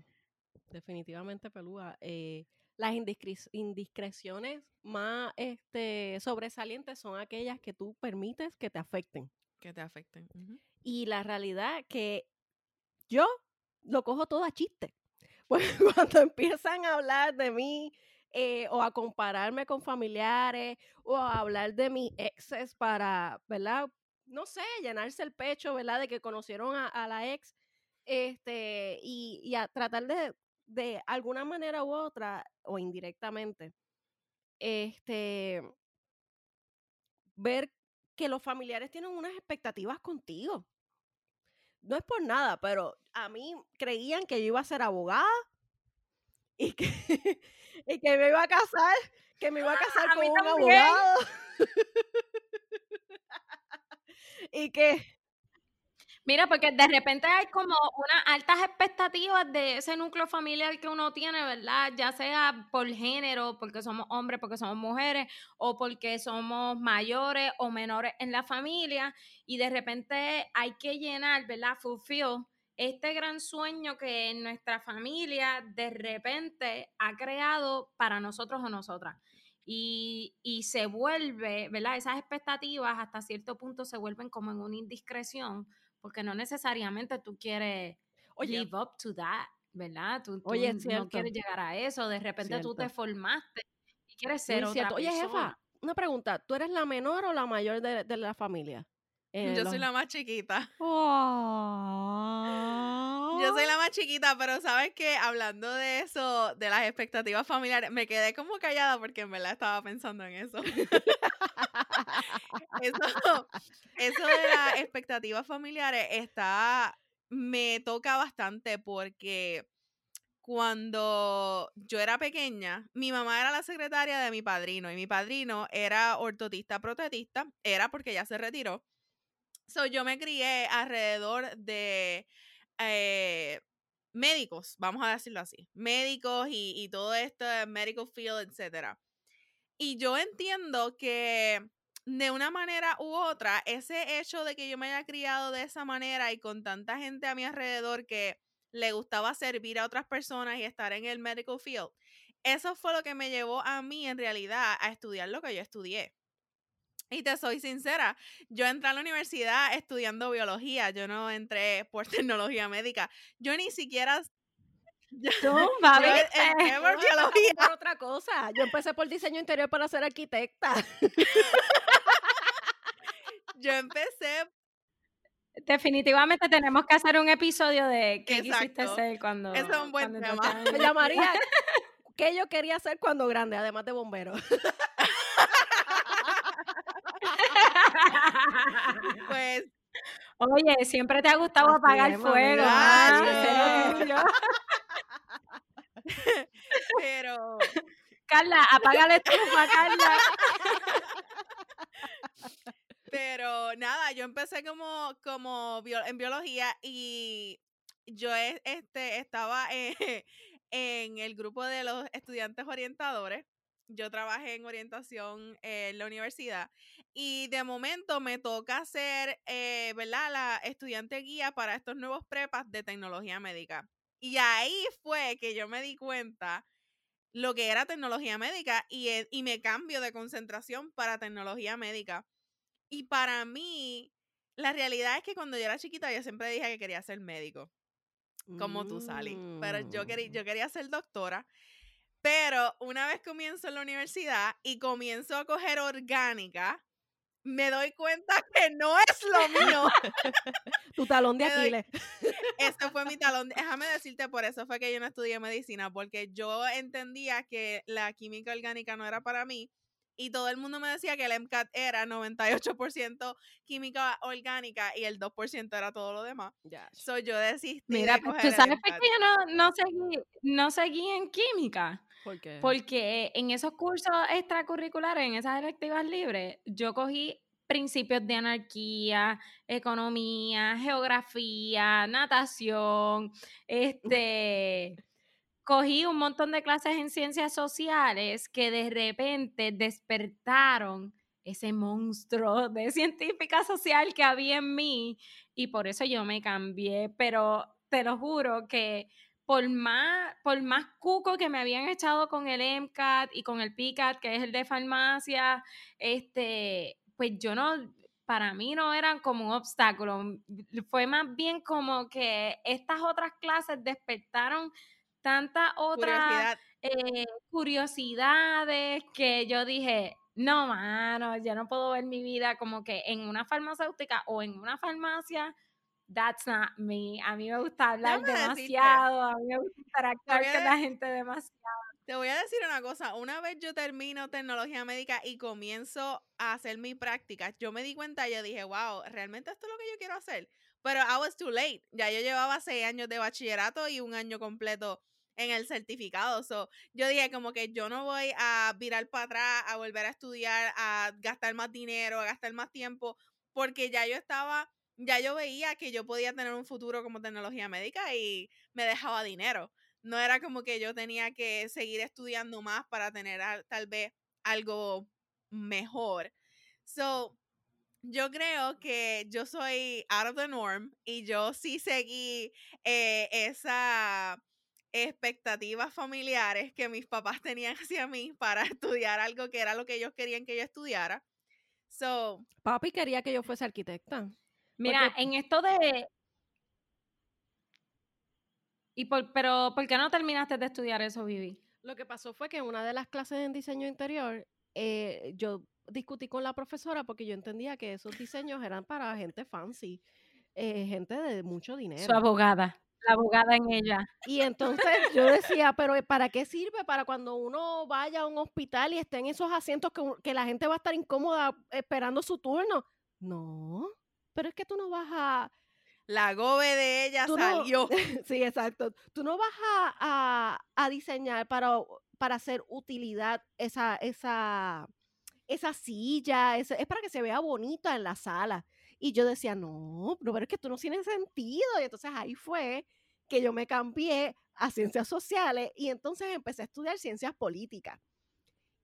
Definitivamente pelúa. Eh, las indiscre- indiscreciones más este, sobresalientes son aquellas que tú permites que te afecten. Que te afecten. Ujú. Y la realidad que yo lo cojo todo a chiste. Pues cuando empiezan a hablar de mí eh, o a compararme con familiares o a hablar de mis exes para, ¿verdad? No sé, llenarse el pecho, ¿verdad? De que conocieron a, a la ex este, y, y a tratar de, de alguna manera u otra o indirectamente, este, ver que los familiares tienen unas expectativas contigo no es por nada, pero a mí creían que yo iba a ser abogada y que, y que me iba a casar, que me iba a casar a con mí un también. abogado. y que Mira, porque de repente hay como unas altas expectativas de ese núcleo familiar que uno tiene, ¿verdad? Ya sea por género, porque somos hombres, porque somos mujeres, o porque somos mayores o menores en la familia, y de repente hay que llenar, ¿verdad? Fulfill este gran sueño que nuestra familia de repente ha creado para nosotros o nosotras. Y, y se vuelve, ¿verdad? Esas expectativas hasta cierto punto se vuelven como en una indiscreción porque no necesariamente tú quieres Oye, live up to that, ¿verdad? Tú, tú Oye, no cierto. quieres llegar a eso, de repente tú te Cierto. formaste y quieres ser muy otra cierto. Oye, persona. jefa, una pregunta. ¿Tú eres la menor o la mayor de, de la familia? Eh, Yo los- soy la más chiquita. Ah. Yo soy la más chiquita, pero sabes que hablando de eso, de las expectativas familiares, me quedé como callada porque en verdad estaba pensando en eso. eso, eso de las expectativas familiares está, me toca bastante porque cuando yo era pequeña, mi mamá era la secretaria de mi padrino y mi padrino era ortotista protetista, era porque ya se retiró. So, yo me crié alrededor de eh, médicos, vamos a decirlo así, médicos y, y todo esto, medical field, etc. Y yo entiendo que de una manera u otra, ese hecho de que yo me haya criado de esa manera y con tanta gente a mi alrededor que le gustaba servir a otras personas y estar en el medical field. Eso fue lo que me llevó a mí en realidad a estudiar lo que yo estudié. Y te soy sincera, yo entré a la universidad estudiando biología, yo no entré por tecnología médica, yo ni siquiera... Yo, yo entré por biología. Por otra cosa, yo empecé por diseño interior para ser arquitecta. yo empecé Definitivamente tenemos que hacer un episodio de qué quisiste ser cuando. Eso es un buen tema. Me llamaría ¿Qué yo quería ser cuando grande, además de bombero? Pues. Oye, siempre te ha gustado apagar el fuego. ¿ah? Pero. Carla, apágale estufa, Carla. Pero nada, yo empecé como, como en biología y yo este, estaba en, el grupo de los estudiantes orientadores. Yo trabajé en orientación en la universidad y de momento me toca ser, eh, ¿verdad? La estudiante guía para estos nuevos prepas de tecnología médica. Y ahí fue que yo me di cuenta lo que era tecnología médica y, eh, y me cambio de concentración para tecnología médica. Y para mí, la realidad es que cuando yo era chiquita, yo siempre dije que quería ser médico, como tú, Sally. Pero yo quería, yo mm. quería ser doctora. Pero una vez comienzo en la universidad y comienzo a coger orgánica, me doy cuenta que no es lo mío. tu talón de Aquiles. Ese fue mi talón. Déjame decirte, por eso fue que yo no estudié medicina, porque yo entendía que la química orgánica no era para mí y todo el mundo me decía que el MCAT era 98% química orgánica y el 2% era todo lo demás. Ya. So yo desistí. Mira, pues, tú sabes por qué yo no, no, seguí, no seguí en química. ¿Por qué? Porque en esos cursos extracurriculares, en esas electivas libres, yo cogí principios de anarquía, economía, geografía, natación, este cogí un montón de clases en ciencias sociales que de repente despertaron ese monstruo de científica social que había en mí y por eso yo me cambié, pero te lo juro que por más, por más cuco que me habían echado con el MCAT y con el PICAT, que es el de farmacia, este, pues yo no, para mí no eran como un obstáculo, fue más bien como que estas otras clases despertaron tantas otras eh, curiosidades que yo dije, no, mano, yo no puedo ver mi vida como que en una farmacéutica o en una farmacia. That's not me. A mí me gusta hablar demasiado, a mí me gusta interactuar con la gente demasiado. Te voy a decir una cosa, una vez yo termino tecnología médica y comienzo a hacer mi práctica, yo me di cuenta, yo dije, wow, realmente esto es lo que yo quiero hacer. Pero I was too late. Ya yo llevaba seis años de bachillerato y un año completo en el certificado. So, yo dije como que yo no voy a virar para atrás, a volver a estudiar, a gastar más dinero, a gastar más tiempo, porque ya yo estaba, ya yo veía que yo podía tener un futuro como tecnología médica y me dejaba dinero. No era como que yo tenía que seguir estudiando más para tener tal vez algo mejor. So, yo creo que yo soy out of the norm y yo sí seguí eh, esa expectativas familiares que mis papás tenían hacia mí para estudiar algo que era lo que ellos querían que yo estudiara. So, Papi quería que yo fuese arquitecta. Mira, en esto de... ¿Y por, pero por qué no terminaste de estudiar eso, Vivi? Lo que pasó fue que en una de las clases en diseño interior, eh, yo discutí con la profesora porque yo entendía que esos diseños eran para gente fancy, eh, gente de mucho dinero. Su abogada. la abogada en ella. Y entonces yo decía, pero ¿para qué sirve? Para cuando uno vaya a un hospital y esté en esos asientos que, que la gente va a estar incómoda esperando su turno. No, pero es que tú no vas a... La gobe de ella salió. sí, exacto. Tú no vas a, a, diseñar para, para hacer utilidad esa, esa, esa silla, es para que se vea bonita en la sala. Y yo decía, no, pero es que tú no tienes sentido. Y entonces ahí fue que yo me cambié a ciencias sociales y entonces empecé a estudiar ciencias políticas.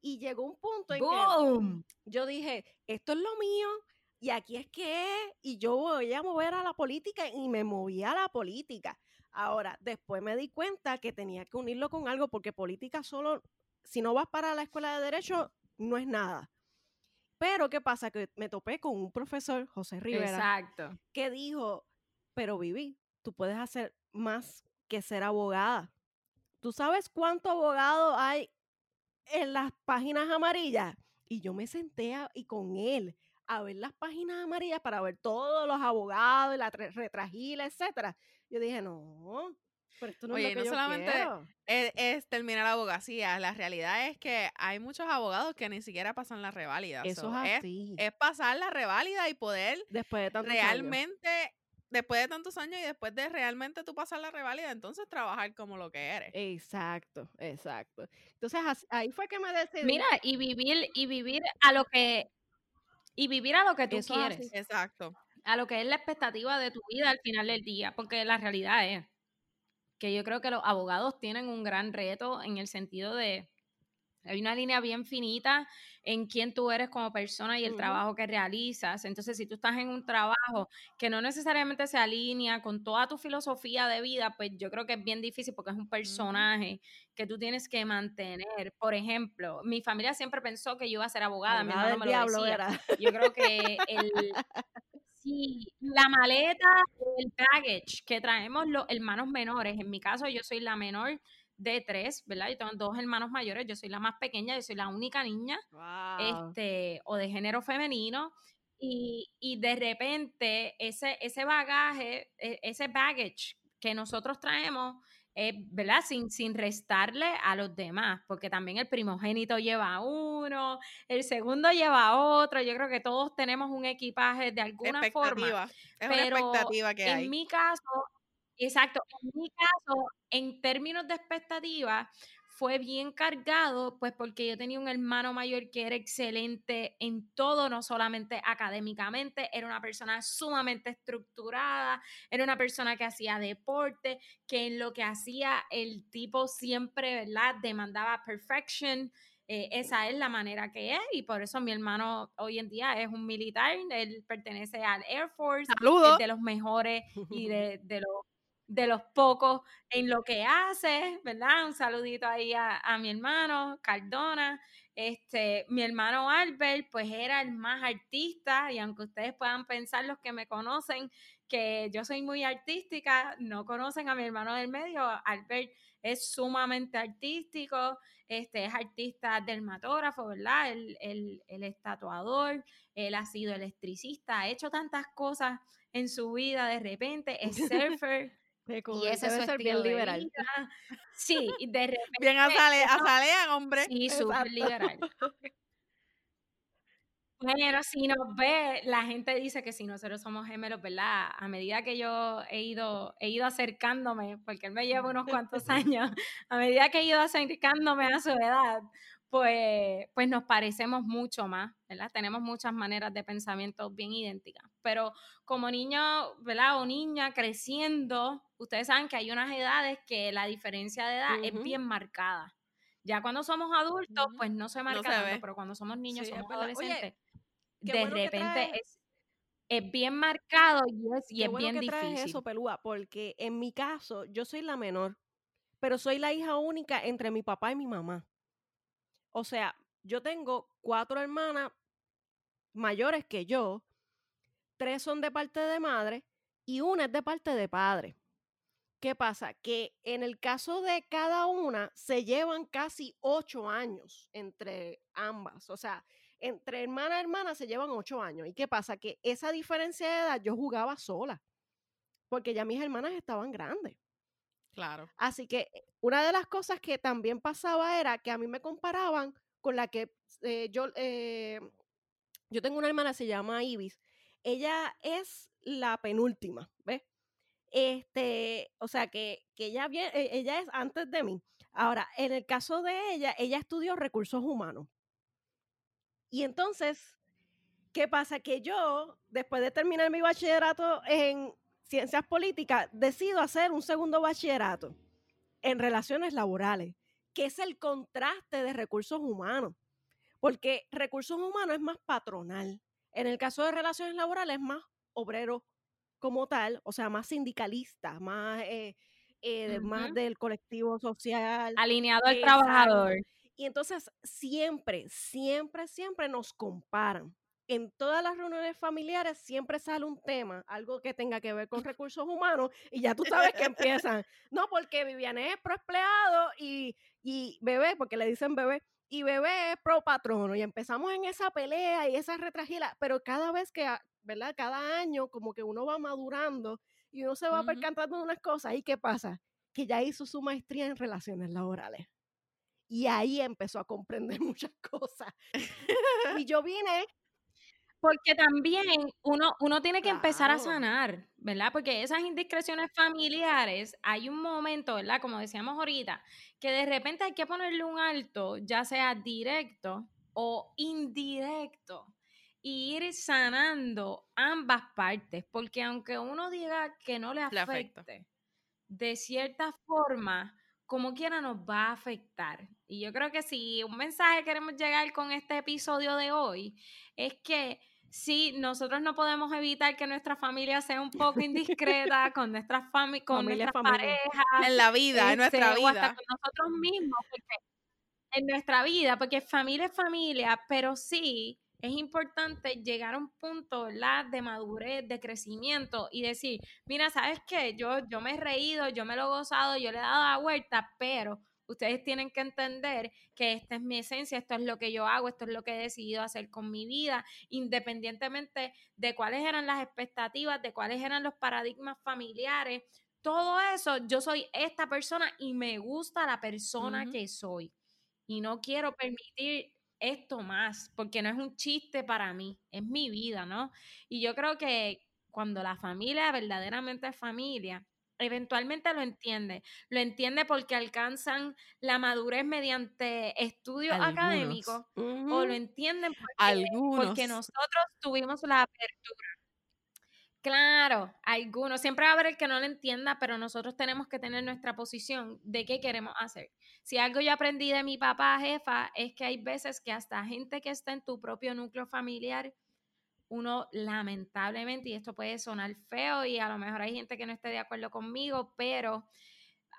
Y llegó un punto en que yo dije, esto es lo mío y aquí es que y yo voy a mover a la política y me moví a la política. Ahora, después me di cuenta que tenía que unirlo con algo porque política solo, si no vas para la escuela de derecho, no es nada. Pero, ¿qué pasa? Que me topé con un profesor, José Rivera, Exacto. que dijo, pero Vivi, tú puedes hacer más que ser abogada. ¿Tú sabes cuánto abogado hay en las páginas amarillas? Y yo me senté y con él a ver las páginas amarillas para ver todos los abogados y la retragila, etcétera. Yo dije, no, pero esto no es lo que no solamente Es, terminar la abogacía, la realidad es que hay muchos abogados que ni siquiera pasan la reválida. Eso es así. Es, pasar la reválida y poder después de realmente después de tantos años y después de realmente tú pasar la reválida, entonces trabajar como lo que eres. Exacto, exacto. Entonces ahí fue que me decidí. Mira, y vivir, y vivir a lo que, y vivir a lo que tú quieres. Exacto. A lo que es la expectativa de tu vida al final del día, porque la realidad es que yo creo que los abogados tienen un gran reto en el sentido de hay una línea bien finita en quién tú eres como persona y el trabajo que realizas. Entonces, si tú estás en un trabajo que no necesariamente se alinea con toda tu filosofía de vida, pues yo creo que es bien difícil porque es un personaje que tú tienes que mantener. Por ejemplo, mi familia siempre pensó que yo iba a ser abogada, mi hermano me lo decía. Yo creo que el, sí, la maleta, el baggage que traemos los hermanos menores, en mi caso yo soy la menor de tres, ¿verdad? Yo tengo dos hermanos mayores, yo soy la más pequeña, yo soy la única niña, este, o de género femenino, y, de repente ese, ese bagaje, e, ese baggage que nosotros traemos, ¿verdad? Sin, sin restarle a los demás, porque también el primogénito lleva uno, el segundo lleva otro, yo creo que todos tenemos un equipaje de alguna forma. Es una expectativa que hay. En mi caso, Exacto. En mi caso, en términos de expectativa, fue bien cargado, pues porque yo tenía un hermano mayor que era excelente en todo, no solamente académicamente, era una persona sumamente estructurada, era una persona que hacía deporte, que en lo que hacía el tipo siempre, ¿verdad? Demandaba perfection. Eh, esa es la manera que es y por eso mi hermano hoy en día es un militar, él pertenece al Air Force, es de los mejores y de, de los de los pocos en lo que hace, ¿verdad? Un saludito ahí a, mi hermano Cardona. Este, mi hermano Albert, pues era el más artista, y aunque ustedes puedan pensar los que me conocen que yo soy muy artística, no conocen a mi hermano del medio. Albert es sumamente artístico, este, es artista dermatógrafo, ¿verdad? El, el, el estatuador, él ha sido electricista, ha hecho tantas cosas en su vida de repente, es surfer, y ese debe ser bien liberal. Sí, de repente. Bien azalean, hombre. Sí, súper liberal. Bueno, si nos ve, la gente dice que si nosotros somos gemelos, ¿verdad? A medida que yo he ido, he ido acercándome, porque él me lleva unos cuantos años, a medida que he ido acercándome a su edad, pues, pues nos parecemos mucho más, ¿verdad? Tenemos muchas maneras de pensamiento bien idénticas. Pero como niño, ¿verdad? O niña creciendo, ustedes saben que hay unas edades que la diferencia de edad es bien marcada. Ya cuando somos adultos, pues no se marca tanto, pero cuando somos niños, somos adolescentes, de repente es, es, bien marcado y es, y es bien que difícil. eso, Pelúa, porque en mi caso, yo soy la menor, pero soy la hija única entre mi papá y mi mamá. O sea, yo tengo cuatro hermanas mayores que yo, tres son de parte de madre y una es de parte de padre. ¿Qué pasa? Que en el caso de cada una se llevan casi ocho años entre ambas. O sea, entre hermana y hermana se llevan ocho años. ¿Y qué pasa? Que esa diferencia de edad yo jugaba sola. Porque ya mis hermanas estaban grandes. Claro. Así que eh, una de las cosas que también pasaba era que a mí me comparaban con la que eh, yo, eh, yo tengo una hermana, se llama Ibis. Ella es la penúltima, ¿ves? Este, o sea que, que ella, bien, ella es antes de mí. Ahora, en el caso de ella, ella estudió recursos humanos. Y entonces, ¿qué pasa? Que yo, después de terminar mi bachillerato en ciencias políticas, decido hacer un segundo bachillerato en relaciones laborales, que es el contraste de recursos humanos, porque recursos humanos es más patronal. En el caso de relaciones laborales es más obrero como tal, o sea, más sindicalista, más, eh, eh, más del colectivo social. Alineado al trabajador. Y entonces siempre, siempre, siempre nos comparan en todas las reuniones familiares siempre sale un tema, algo que tenga que ver con recursos humanos, y ya tú sabes que empiezan, no, porque Viviane es pro empleado y, y bebé, porque le dicen bebé, y bebé es pro patrono, y empezamos en esa pelea y esa retragila, pero cada vez que, ¿verdad? Cada año como que uno va madurando y uno se va percantando de unas cosas, ¿y qué pasa? Que ya hizo su maestría en relaciones laborales. Y ahí empezó a comprender muchas cosas. y yo vine porque también uno, uno tiene que empezar a sanar, ¿verdad? Porque esas indiscreciones familiares, hay un momento, ¿verdad? Como decíamos ahorita, que de repente hay que ponerle un alto, ya sea directo o indirecto, y ir sanando ambas partes, porque aunque uno diga que no le afecte, de cierta forma, como quiera nos va a afectar. Y yo creo que si un mensaje queremos llegar con este episodio de hoy, es que sí, nosotros no podemos evitar que nuestra familia sea un poco indiscreta con nuestras con nuestras parejas. En la vida, en nuestra este, vida. hasta con nosotros mismos, en nuestra vida, porque familia es familia, pero sí es importante llegar a un punto de madurez, de crecimiento y decir, mira, ¿sabes qué? Yo, yo me he reído, yo me lo he gozado, yo le he dado la vuelta, pero ustedes tienen que entender que esta es mi esencia, esto es lo que yo hago, esto es lo que he decidido hacer con mi vida, independientemente de cuáles eran las expectativas, de cuáles eran los paradigmas familiares. Todo eso, yo soy esta persona y me gusta la persona que soy. Y no quiero permitir esto más, porque no es un chiste para mí, es mi vida, ¿no? Y yo creo que cuando la familia verdaderamente es familia, eventualmente lo entiende. Lo entiende porque alcanzan la madurez mediante estudios académicos o lo entienden porque, porque nosotros tuvimos la apertura. Claro, algunos. Siempre va a haber el que no lo entienda, pero nosotros tenemos que tener nuestra posición de qué queremos hacer. Si algo yo aprendí de mi papá jefa es que hay veces que hasta gente que está en tu propio núcleo familiar uno lamentablemente, y esto puede sonar feo y a lo mejor hay gente que no esté de acuerdo conmigo, pero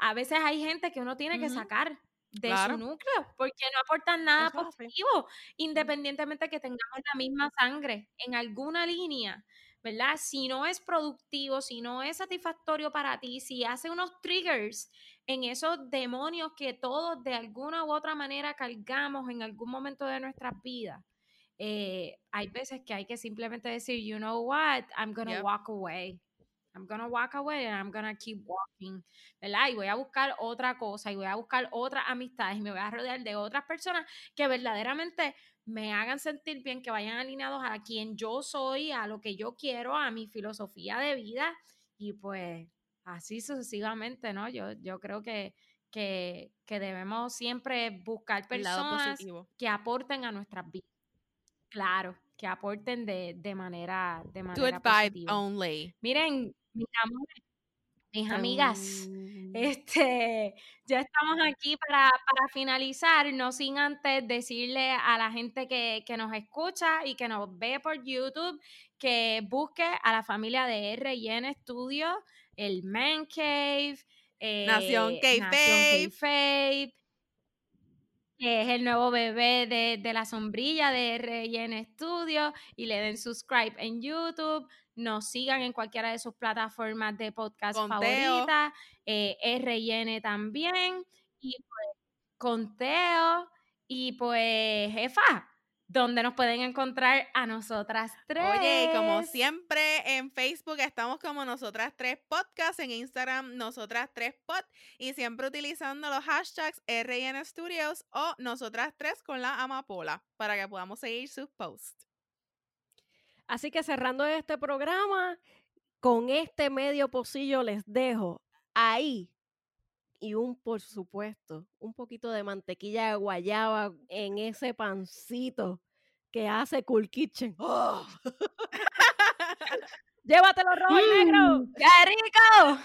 a veces hay gente que uno tiene que sacar de su núcleo porque no aportan nada positivo, independientemente que tengamos la misma sangre en alguna línea. ¿verdad? Si no es productivo, si no es satisfactorio para ti, si hace unos triggers en esos demonios que todos de alguna u otra manera cargamos en algún momento de nuestras vidas, eh, hay veces que hay que simplemente decir, you know what, I'm gonna to walk away. I'm gonna walk away and I'm gonna keep walking, ¿verdad? Y voy a buscar otra cosa y voy a buscar otras amistades y me voy a rodear de otras personas que verdaderamente me hagan sentir bien, que vayan alineados a quien yo soy, a lo que yo quiero, a mi filosofía de vida y pues así sucesivamente, ¿no? Yo, yo creo que, que, que debemos siempre buscar personas que aporten a nuestras vidas. Claro, que aporten de, de manera, de manera positiva. only. Miren, mis amores, mis amigas, este, ya estamos aquí para, para, finalizar, no sin antes decirle a la gente que, que, nos escucha y que nos ve por YouTube que busque a la familia de R&N Studio, el Man Cave, Nación eh, K-Fape, que es el nuevo bebé de, la sombrilla de RN Studio y le den subscribe en YouTube, nos sigan en cualquiera de sus plataformas de podcast favoritas, eh, RN también, y pues Conteo, y pues jefa, donde nos pueden encontrar a nosotras tres. Oye, y como siempre en Facebook estamos como Nosotras Tres Podcast, en Instagram Nosotras Tres Pod y siempre utilizando los hashtags RN Studios o Nosotras Tres con la amapola para que podamos seguir sus posts. Así que cerrando este programa, con este medio pocillo les dejo ahí y un, por supuesto, un poquito de mantequilla de guayaba en ese pancito que hace Cool Kitchen. ¡Oh! Llévatelo rojo negro. ¡Qué rico!